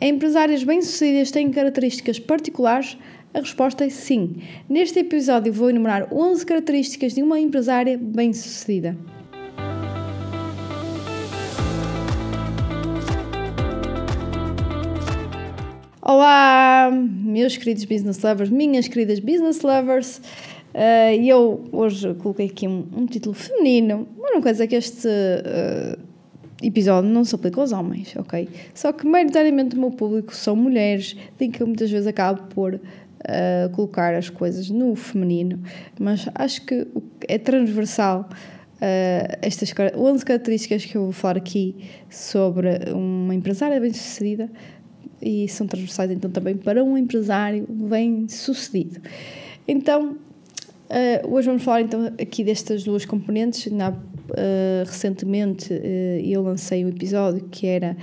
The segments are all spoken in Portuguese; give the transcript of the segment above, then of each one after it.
Empresárias bem-sucedidas têm características particulares? A resposta é sim. Neste episódio vou enumerar 11 características de uma empresária bem-sucedida. Olá, meus queridos business lovers, minhas queridas business lovers. Uh, eu hoje coloquei aqui um, um, título feminino, quer dizer que este uh, episódio não se aplica aos homens, ok? Só que maioritariamente o meu público são mulheres, em que eu muitas vezes acabo por uh, colocar as coisas no feminino, mas acho que é transversal uh, estas 11 características que eu vou falar aqui sobre uma empresária bem-sucedida e são transversais então também para um empresário bem-sucedido. Então, uh, hoje vamos falar então aqui destas duas componentes. Na uh, recentemente uh, eu lancei um episódio que era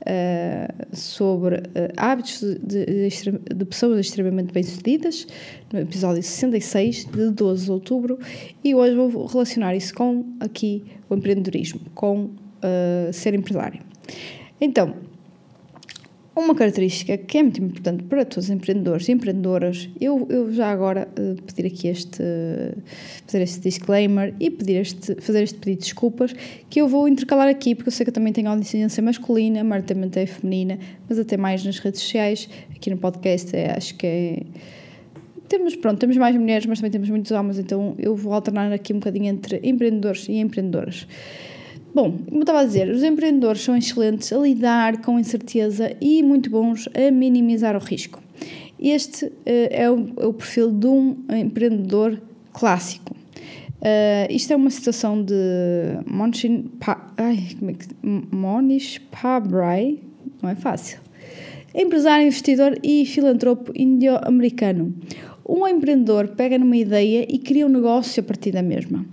uh, sobre hábitos de, de, de, pessoas extremamente bem-sucedidas, no episódio 66, de 12 de outubro, e hoje vou relacionar isso com aqui o empreendedorismo, com ser empresário. Então, uma característica que é muito importante para todos os empreendedores e empreendedoras, eu, eu já agora uh, pedir aqui este, uh, fazer este disclaimer e pedir este, fazer este pedido de desculpas, que eu vou intercalar aqui, porque eu sei que eu também tenho audiência masculina, maioritariamente é feminina, mas até mais nas redes sociais, aqui no podcast é, acho que é... Temos, pronto, temos mais mulheres, mas também temos muitos homens, então eu vou alternar aqui um bocadinho entre empreendedores e empreendedoras. Bom, como eu estava a dizer, os empreendedores são excelentes a lidar com incerteza e muito bons a minimizar o risco. Este uh, é, o, é, o, perfil de um empreendedor clássico. Uh, isto é uma situação de pa, ai, como é que, Monish Pabrai, não é fácil. Empresário, investidor e filantropo índio-americano. Um empreendedor pega numa ideia e cria um negócio a partir da mesma.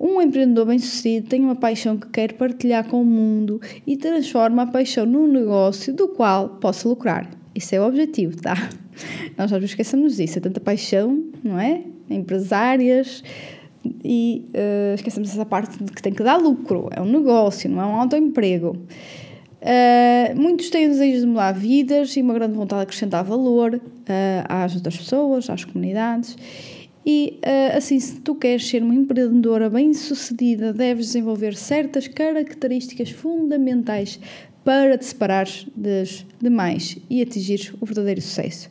Um empreendedor bem-sucedido tem uma paixão que quer partilhar com o mundo e transforma a paixão num negócio do qual possa lucrar. Isso é o objetivo, tá? Nós já nos esquecemos disso. É tanta paixão, não é? Empresárias e uh, esquecemos essa parte de que tem que dar lucro. É um negócio, não é um autoemprego. Uh, muitos têm o desejo de mudar vidas e uma grande vontade de acrescentar valor uh, às outras pessoas, às comunidades. E uh, assim, se tu queres ser uma empreendedora bem-sucedida, deves desenvolver certas características fundamentais para te separares das demais e atingir o verdadeiro sucesso.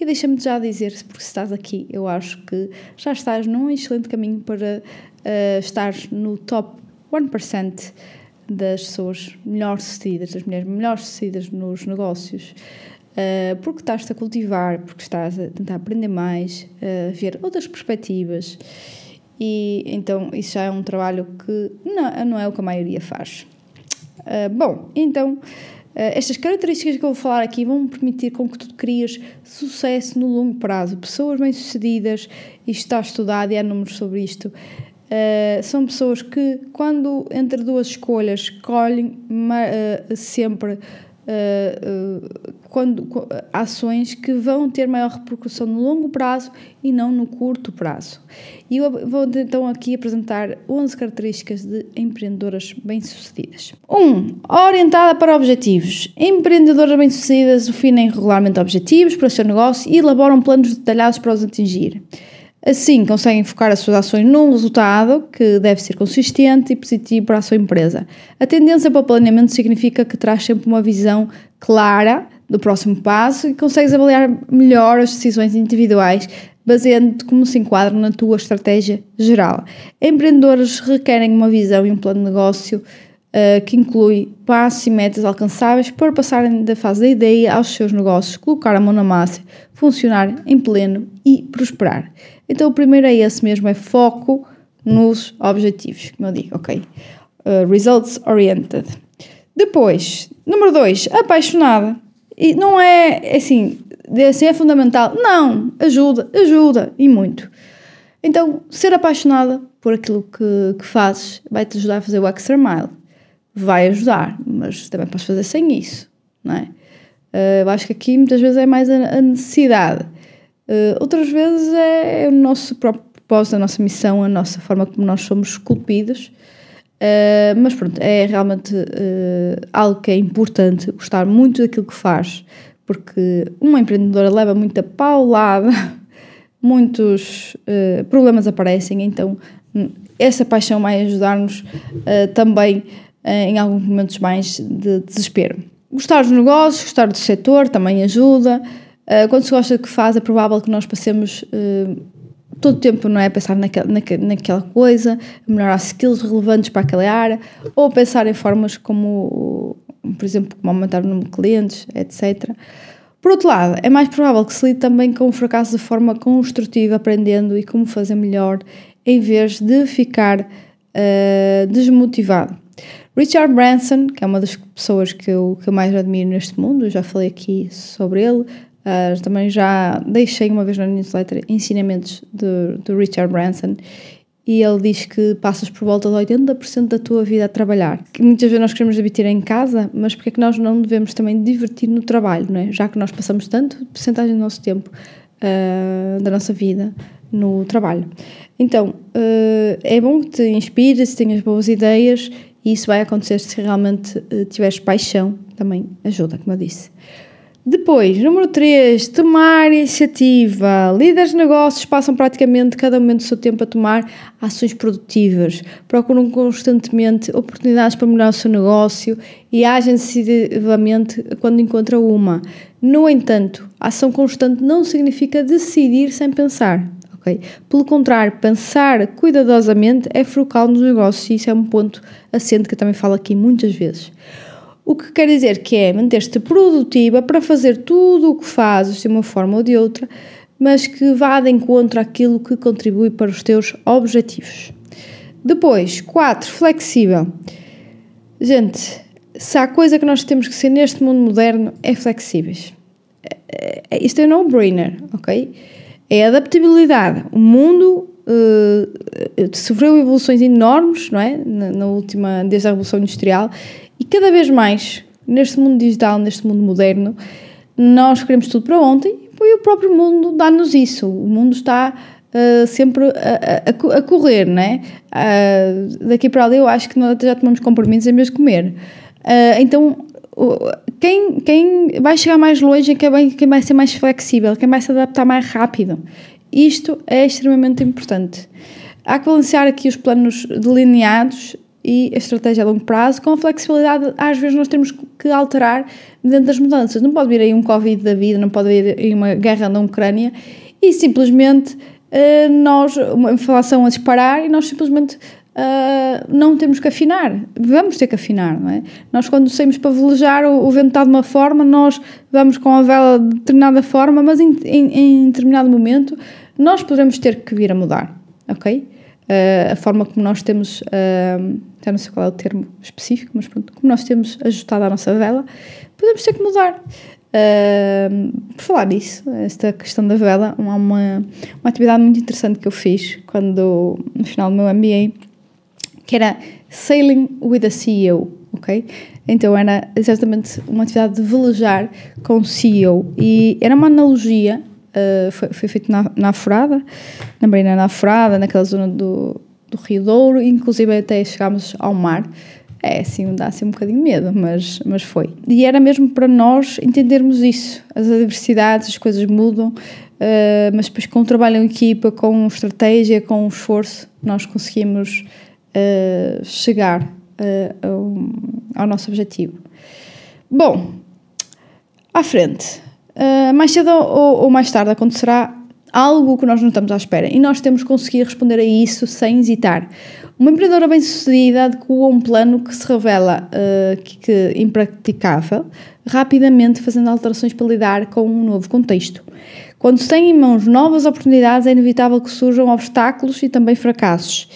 E deixa-me já dizer, porque estás aqui, eu acho que já estás num excelente caminho para uh, estar no top 1% das pessoas melhor sucedidas, das mulheres melhor sucedidas nos negócios. Uh, porque estás a cultivar, porque estás a tentar aprender mais, a ver outras perspectivas. E então isso já é um trabalho que não, não é o que a maioria faz. Uh, bom, então Uh, estas características que eu vou falar aqui vão permitir com que tu crias sucesso no longo prazo. Pessoas bem-sucedidas, isto está estudado e há números sobre isto, uh, são pessoas que, quando entre duas escolhas, escolhem uh, sempre uh, quando, ações que vão ter maior repercussão no longo prazo e não no curto prazo. E eu vou então aqui apresentar 11 características de empreendedoras bem-sucedidas. 1. Um, orientada para objetivos. Empreendedoras bem-sucedidas definem regularmente objetivos para o seu negócio e elaboram planos detalhados para os atingir. Assim, conseguem focar as suas ações num resultado que deve ser consistente e positivo para a sua empresa. A tendência para o planeamento significa que traz sempre uma visão clara do próximo passo e consegues avaliar melhor as decisões individuais baseando-te como se enquadram na tua estratégia geral. Empreendedores requerem uma visão e um plano de negócio uh, que inclui passos e metas alcançáveis para passarem da fase da ideia aos seus negócios, colocar a mão na massa, funcionar em pleno e prosperar. Então o primeiro é esse mesmo, é foco nos objetivos, como eu digo, ok? Uh, results oriented. Depois, número dois, apaixonada. E não é, é assim, é fundamental. Não, ajuda, ajuda e muito. Então, ser apaixonada por aquilo que, que fazes vai-te ajudar a fazer o extra mile. Vai ajudar, mas também podes fazer sem isso, não é? Uh, eu acho que aqui muitas vezes é mais a, necessidade. Uh, outras vezes é, o nosso próprio propósito, a nossa missão, a nossa forma como nós somos esculpidos. Uh, mas pronto, é realmente algo que é importante, gostar muito daquilo que faz, porque uma empreendedora leva muita paulada, muitos problemas aparecem, então hum, essa paixão vai ajudar-nos também em alguns momentos mais de desespero. Gostar dos negócios, gostar do setor também ajuda. quando se gosta do que faz, é provável que nós passemos todo o tempo não é pensar naquela, naquela coisa, melhorar skills relevantes para aquela área, ou pensar em formas como, por exemplo, como aumentar o número de clientes, etc. Por outro lado, é mais provável que se lide também com o fracasso de forma construtiva, aprendendo e como fazer melhor, em vez de ficar uh, desmotivado. Richard Branson, que é uma das pessoas que eu, que eu mais admiro neste mundo, já falei aqui sobre ele, Uh, também já deixei uma vez na newsletter ensinamentos do, Richard Branson e ele diz que passas por volta de 80% da tua vida a trabalhar. Que muitas vezes nós queremos divertir em casa, mas porque é que nós não devemos também divertir no trabalho, não é? Já que nós passamos tanto porcentagem do nosso tempo, uh, da nossa vida, no trabalho. Então, uh, é bom que te inspires, tenhas boas ideias e isso vai acontecer se realmente tiveres paixão, também ajuda, como eu disse. Depois, número 3, tomar iniciativa. Líderes de negócios passam praticamente cada momento do seu tempo a tomar ações produtivas, procuram constantemente oportunidades para melhorar o seu negócio e agem decisivamente quando encontram uma. No entanto, ação constante não significa decidir sem pensar. Pelo contrário, pensar cuidadosamente é frugal nos negócios e isso é um ponto assente que eu também falo aqui muitas vezes. O que quer dizer que é manter-te produtiva para fazer tudo o que fazes de uma forma ou de outra, mas que vá de encontro àquilo que contribui para os teus objetivos. Depois, 4. Flexível. Gente, se há coisa que nós temos que ser neste mundo moderno, é flexíveis. É, é, isto é no-brainer, ok? É adaptabilidade. O mundo uh, sofreu evoluções enormes, não é? Na, na última, desde a Revolução Industrial, e cada vez mais, neste mundo digital, neste mundo moderno, nós queremos tudo para ontem e o próprio mundo dá-nos isso. O mundo está uh, sempre a, a, a, correr, né? Uh, daqui para ali eu acho que nós já tomamos compromissos em vez de comer. Uh, então, quem, quem vai chegar mais longe é quem vai, ser mais flexível, quem vai se adaptar mais rápido. Isto é extremamente importante. Há que balancear aqui os planos delineados e a estratégia a longo prazo, com a flexibilidade, às vezes nós temos que alterar dentro das mudanças. Não pode vir aí um Covid da vida, não pode vir aí uma guerra na Ucrânia e simplesmente uh, nós, uma inflação a disparar e nós simplesmente uh, não temos que afinar. Vamos ter que afinar, não é? Nós, quando saímos para velejar, o, o vento está de uma forma, nós vamos com a vela de determinada forma, mas em, em, em determinado momento nós podemos ter que vir a mudar, ok? Uh, a forma como nós temos já não sei qual é o termo específico, mas pronto, como nós temos ajustado a nossa vela, podemos ter que mudar. Uh, por falar nisso, esta questão da vela, uma, uma, uma atividade muito interessante que eu fiz quando, no final do meu MBA, que era Sailing with a CEO, ok? Então era exatamente uma atividade de velejar com o CEO e era uma analogia, uh, foi, foi feito na, na na Marina na Afurada, naquela zona do, do Rio Douro, inclusive até chegámos ao mar. É, assim, dá assim um bocadinho de medo, mas, mas foi. E era mesmo para nós entendermos isso. As adversidades, as coisas mudam, uh, mas depois com o trabalho em equipa, com estratégia, com esforço, nós conseguimos uh, chegar uh, ao, nosso objetivo. Bom, à frente. mais cedo ou, ou mais tarde acontecerá algo que nós não estamos à espera e nós temos que conseguir responder a isso sem hesitar. Uma empreendedora bem-sucedida adequa um plano que se revela uh, que, que impraticável, rapidamente fazendo alterações para lidar com um novo contexto. Quando se tem em mãos novas oportunidades, é inevitável que surjam obstáculos e também fracassos.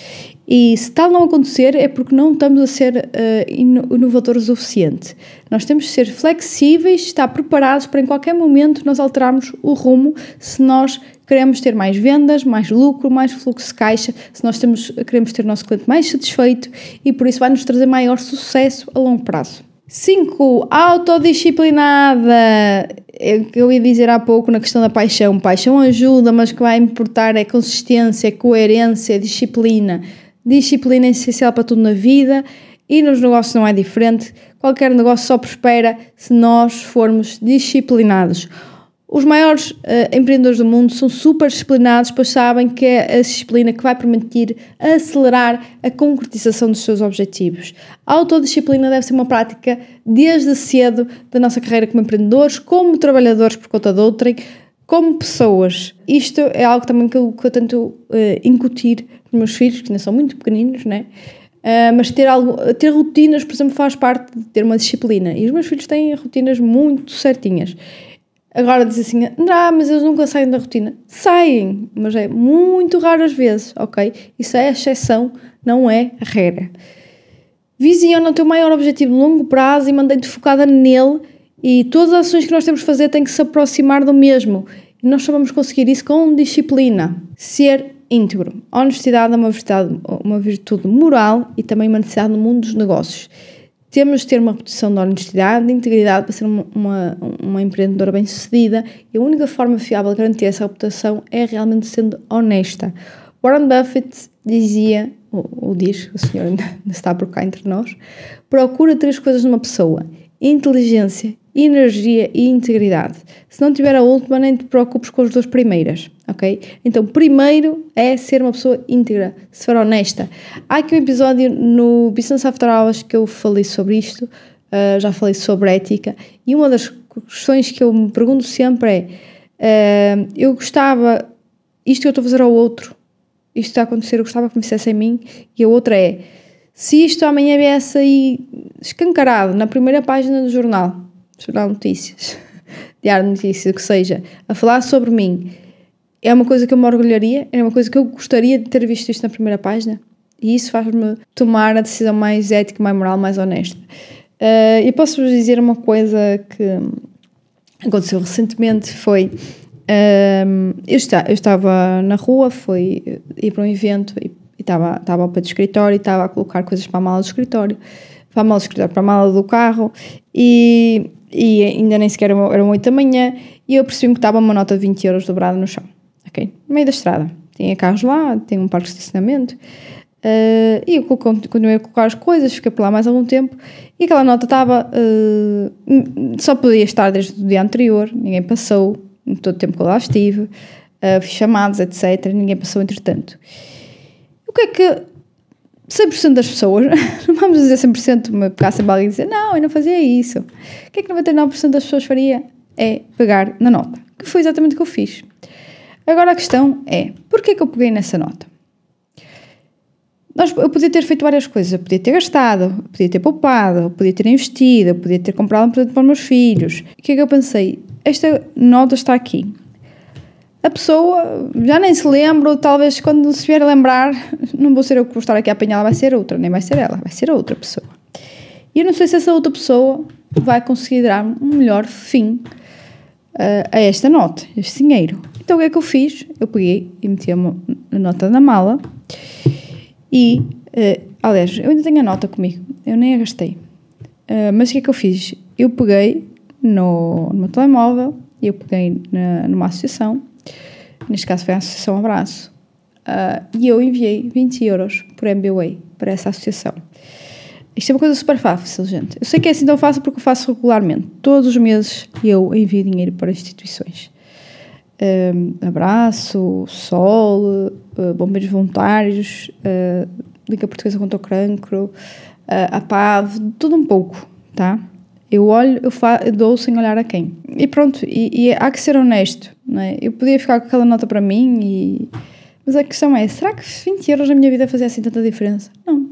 E se tal não acontecer, é porque não estamos a ser uh, inovadores o suficiente. Nós temos de ser flexíveis, estar preparados para em qualquer momento nós alterarmos o rumo se nós queremos ter mais vendas, mais lucro, mais fluxo de caixa, se nós temos, queremos ter o nosso cliente mais satisfeito e por isso vai nos trazer maior sucesso a longo prazo. 5. Autodisciplinada. É eu ia dizer há pouco na questão da paixão. Paixão ajuda, mas o que vai importar é consistência, coerência, disciplina. Disciplina é essencial para tudo na vida e nos negócios não é diferente. Qualquer negócio só prospera se nós formos disciplinados. Os maiores uh, empreendedores do mundo são super disciplinados, pois sabem que é a disciplina que vai permitir acelerar a concretização dos seus objetivos. A autodisciplina deve ser uma prática desde cedo da nossa carreira como empreendedores, como trabalhadores por conta de outrem, como pessoas. Isto é algo também que eu, que eu tento uh, incutir nos meus filhos, que ainda são muito pequeninos, né? Uh, mas ter, algo, ter rotinas, por exemplo, faz parte de ter uma disciplina. E os meus filhos têm rotinas muito certinhas. Agora diz assim, não, mas eles nunca saem da rotina. Saem, mas é muito raras vezes, ok? Isso é exceção, não é regra. Visiona o teu maior objetivo de longo prazo e mantém-te focada nele e todas as ações que nós temos que fazer têm que se aproximar do mesmo. E nós só vamos conseguir isso com disciplina. Ser íntegro. honestidade é uma virtude, uma virtude moral e também uma necessidade no mundo dos negócios. Temos de ter uma reputação de honestidade, de integridade para ser uma, uma, uma empreendedora bem-sucedida e a única forma fiável de garantir essa reputação é realmente sendo honesta. Warren Buffett dizia, ou, ou diz, o senhor ainda está por cá entre nós, procura três coisas numa pessoa: inteligência, energia e integridade. Se não tiver a última, nem te preocupes com as duas primeiras, ok? Então, primeiro é ser uma pessoa íntegra, se for honesta. Há aqui um episódio no Business After Hours que eu falei sobre isto, uh, já falei sobre ética, e uma das questões que eu me pergunto sempre é: uh, eu gostava, isto que eu estou a fazer ao outro, isto está a acontecer, eu gostava que me fizesse em mim, e a outra é. Se isto amanhã viesse aí escancarado na primeira página do jornal, Jornal Notícias, Diário de Notícias, o que seja, a falar sobre mim, é uma coisa que eu me orgulharia, é uma coisa que eu gostaria de ter visto isto na primeira página. E isso faz-me tomar a decisão mais ética, mais moral, mais honesta. Uh, e posso-vos dizer uma coisa que aconteceu recentemente, foi... Uh, eu, está, eu estava na rua, fui ir para um evento e estava ao pé do escritório e estava a colocar coisas para a mala do escritório, para a mala do escritório, para a mala do carro e e ainda nem sequer eram 8 da manhã, e eu percebi que estava uma nota de 20 euros dobrada no chão, ok? No meio da estrada. Tinha carros lá, tem um parque de estacionamento, uh, e eu continuei a colocar as coisas, fiquei por lá mais algum tempo, e aquela nota estava, uh, só podia estar desde o dia anterior, ninguém passou, todo o tempo que eu lá estive, uh, fiz chamadas, etc, ninguém passou entretanto. O que é que 100% das pessoas, não vamos dizer 100%, mas há sempre alguém dizer, não, eu não fazia isso. O que é que 99% das pessoas faria? É pegar na nota, que foi exatamente o que eu fiz. Agora a questão é, porquê que eu peguei nessa nota? Nós, eu podia ter feito várias coisas, eu podia ter gastado, eu podia ter poupado, eu podia ter investido, eu podia ter comprado um presente para os meus filhos. O que é que eu pensei? Esta nota está aqui, a pessoa já nem se lembra, talvez quando se vier a lembrar, não vou ser eu que vou estar aqui a apanhá-la, vai ser outra, nem vai ser ela, vai ser outra pessoa. E eu não sei se essa outra pessoa vai conseguir dar um melhor fim uh, a esta nota, este dinheiro. Então o que é que eu fiz? Eu peguei e meti a, a nota na mala e, uh, aliás, eu ainda tenho a nota comigo, eu nem a gastei. Uh, mas o que é que eu fiz? Eu peguei no, no meu telemóvel, eu peguei na, numa associação neste caso foi a Associação Abraço, uh, e eu enviei 20 euros por MBWay para essa associação. Isto é uma coisa super fácil, gente. Eu sei que é assim tão fácil porque eu faço regularmente. Todos os meses eu envio dinheiro para instituições. Um, abraço, Sol, uh, Bombeiros Voluntários, uh, Liga Portuguesa contra o Cancro, uh, a PAV, tudo um pouco, tá? Eu olho, eu, eu dou sem olhar a quem. E pronto, e, e, há que ser honesto, não é? Eu podia ficar com aquela nota para mim e... Mas a questão é, será que 20 euros na minha vida fazia assim tanta diferença? Não.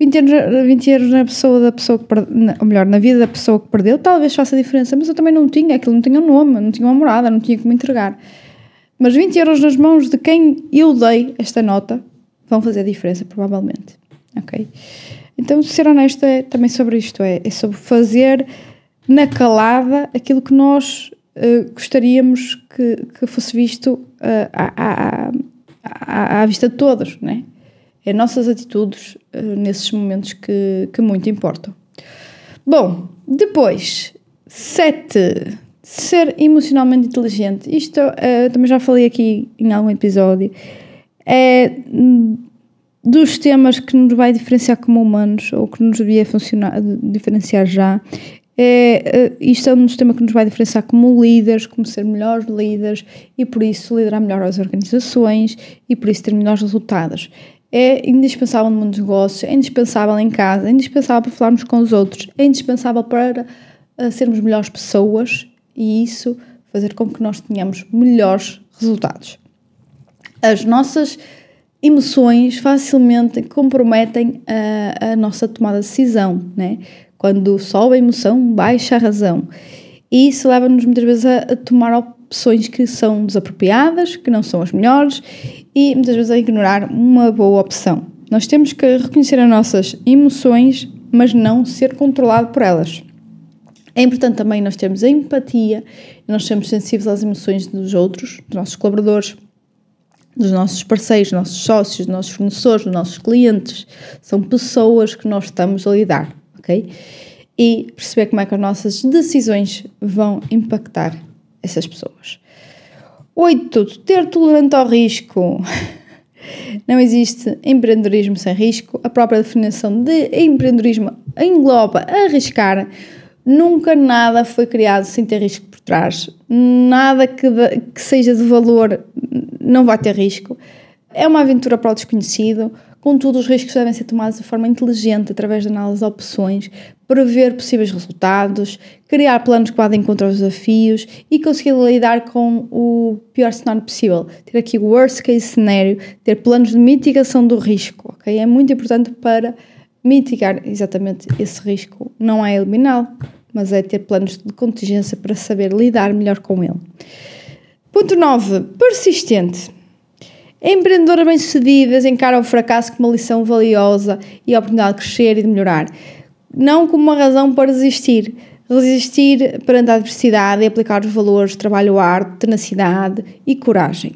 20 euros, 20 euros na pessoa da pessoa que perdeu, ou melhor, na vida da pessoa que perdeu, talvez faça diferença, mas eu também não tinha, aquilo não tinha um nome, não tinha uma morada, não tinha como entregar. Mas 20 euros nas mãos de quem eu dei esta nota vão fazer diferença, provavelmente. Ok? Então, ser honesto é também sobre isto, é, é sobre fazer na calada aquilo que nós uh, gostaríamos que, que, fosse visto uh, à, à, à, vista de todos, né? É nossas atitudes uh, nesses momentos que, que muito importam. Bom, depois, sete, ser emocionalmente inteligente. Isto também já falei aqui em algum episódio. É dos temas que nos vai diferenciar como humanos, ou que nos devia funcionar, diferenciar já, é, isto é um dos temas que nos vai diferenciar como líderes, como ser melhores líderes e por isso liderar melhor as organizações e por isso ter melhores resultados. É indispensável no mundo dos negócios, é indispensável em casa, é indispensável para falarmos com os outros, é indispensável para uh, sermos melhores pessoas e isso fazer com que nós tenhamos melhores resultados. As nossas emoções facilmente comprometem a, a nossa tomada de decisão, né? Quando sobe a emoção, baixa a razão. E isso leva-nos muitas vezes a, a, tomar opções que são desapropriadas, que não são as melhores e muitas vezes a ignorar uma boa opção. Nós temos que reconhecer as nossas emoções, mas não ser controlado por elas. É importante também nós termos empatia, nós sermos sensíveis às emoções dos outros, dos nossos colaboradores, dos nossos parceiros, dos nossos sócios, dos nossos fornecedores, dos nossos clientes. São pessoas que nós estamos a lidar ok? E perceber como é que as nossas decisões vão impactar essas pessoas. Oito, ter tolerante ao risco. Não existe empreendedorismo sem risco. A própria definição de empreendedorismo engloba arriscar. Nunca nada foi criado sem ter risco por trás. Nada que, de, que seja de valor não vai ter risco. É uma aventura para o desconhecido. Contudo, os riscos devem ser tomados de forma inteligente através de análise de opções, prever possíveis resultados, criar planos que vá de encontro aos desafios e conseguir lidar com o pior cenário possível. Ter aqui o worst case scenario, ter planos de mitigação do risco, ok? É muito importante para mitigar exatamente esse risco. Não é eliminá-lo, mas é ter planos de contingência para saber lidar melhor com ele. Ponto 9. Persistente. Empreendedoras bem-sucedidas encaram o fracasso como uma lição valiosa e a oportunidade de crescer e de melhorar, não como uma razão para resistir. Resistir perante a adversidade e aplicar os valores de trabalho árduo, tenacidade e coragem.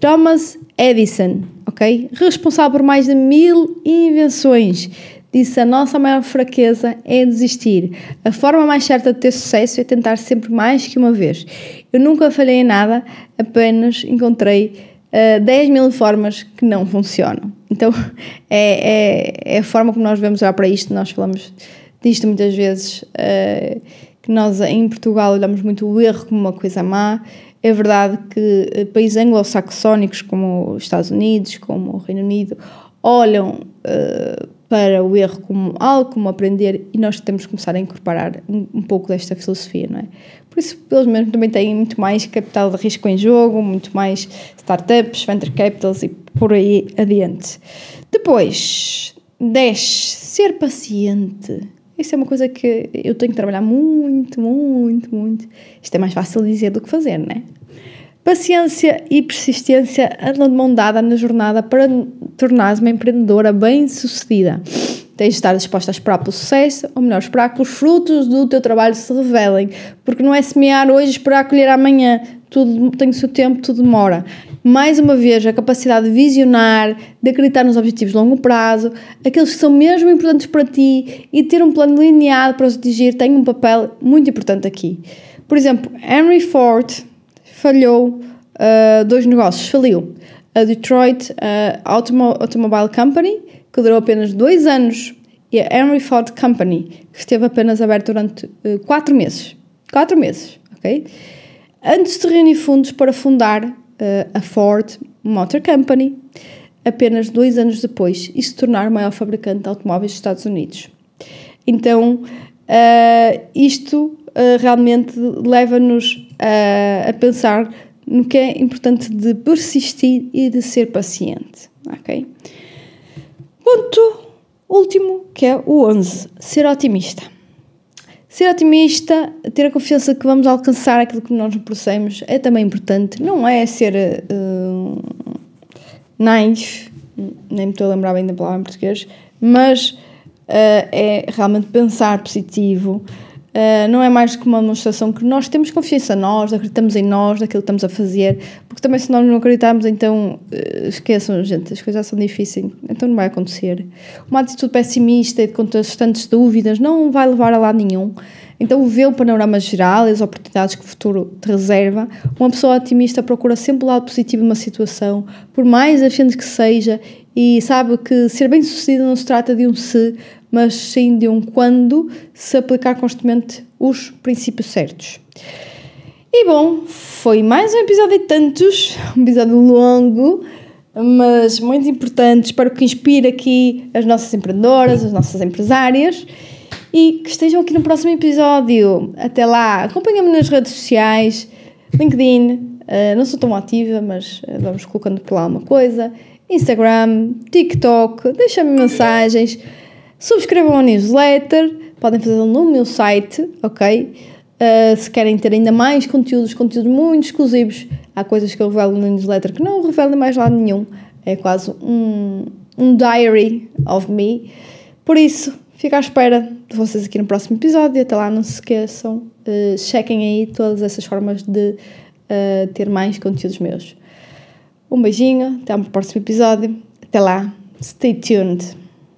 Thomas Edison, ok? Responsável por mais de mil invenções, disse: A nossa maior fraqueza é desistir. A forma mais certa de ter sucesso é tentar sempre mais que uma vez. Eu nunca falhei em nada, apenas encontrei uh, eh, 10 mil formas que não funcionam. Então é, é, é, a forma como nós vemos olhar para isto, nós falamos disto muitas vezes, uh, que nós em Portugal olhamos muito o erro como uma coisa má. É verdade que eh, países anglo-saxónicos como os Estados Unidos, como o Reino Unido, olham uh, para o erro como algo, como aprender, e nós temos que começar a incorporar um, um pouco desta filosofia, não é? Por isso, eles mesmo também têm muito mais capital de risco em jogo, muito mais startups, venture capitals e por aí adiante. Depois, 10. Ser paciente. Isso é uma coisa que eu tenho que trabalhar muito, muito, muito. Isto é mais fácil dizer do que fazer, não é? Paciência e persistência andam de mão dada na jornada para tornar-se uma empreendedora bem-sucedida. Tens de estar disposta a esperar pelo sucesso, ou melhor, esperar que os frutos do teu trabalho se revelem, porque não é semear hoje e esperar colher amanhã. Tudo tem o seu tempo, tudo demora. Mais uma vez, a capacidade de visionar, de acreditar nos objetivos de longo prazo, aqueles que são mesmo importantes para ti e ter um plano delineado para os atingir tem um papel muito importante aqui. Por exemplo, Henry Ford falhou uh, dois negócios, faliu. A Detroit uh, Automobile Company que durou apenas dois anos, e a Henry Ford Company, que esteve apenas aberta durante uh, quatro meses. Quatro meses, ok? Antes de reunir fundos para fundar uh, a Ford Motor Company, apenas dois anos depois, e se tornar o maior fabricante de automóveis dos Estados Unidos. Então, isto realmente leva-nos a pensar no que é importante de persistir e de ser paciente, ok? Ponto último, que é o 11, ser otimista. Ser otimista, ter a confiança que vamos alcançar aquilo que nós propusemos é também importante. Não é ser uh, nice, nem me estou a lembrar bem da palavra em português, mas uh, é realmente pensar positivo, Uh, não é mais que uma demonstração que nós temos confiança em nós, acreditamos em nós, naquilo que estamos a fazer, porque também se nós não acreditarmos, então uh, esqueçam, gente, as coisas são difíceis, então não vai acontecer. Uma atitude pessimista e de constantes dúvidas não vai levar a lado nenhum. Então, vê o panorama geral e as oportunidades que o futuro te reserva. Uma pessoa otimista procura sempre o lado positivo de uma situação, por mais desafiante que seja, e sabe que ser bem-sucedido não se trata de um se, mas sim de um quando, se aplicar constantemente os princípios certos. E bom, foi mais um episódio de tantos, um episódio longo, mas muito importante. Espero que inspire aqui as nossas empreendedoras, as nossas empresárias e que estejam aqui no próximo episódio. Até lá, acompanha-me nas redes sociais, LinkedIn, uh, não sou tão ativa, mas uh, vamos colocando por lá uma coisa. Instagram, TikTok, deixa-me mensagens, subscrevam a newsletter, podem fazê-lo no meu site, ok? Uh, se querem ter ainda mais conteúdos, conteúdos muito exclusivos, há coisas que eu revelo no newsletter que não revelo mais lado nenhum. É quase um, um diary of me. Por isso, fico à espera de vocês aqui no próximo episódio. Até lá, não se esqueçam, uh, chequem aí todas essas formas de uh, ter mais conteúdos meus. Um beijinho, até o próximo episódio. Até lá, stay tuned.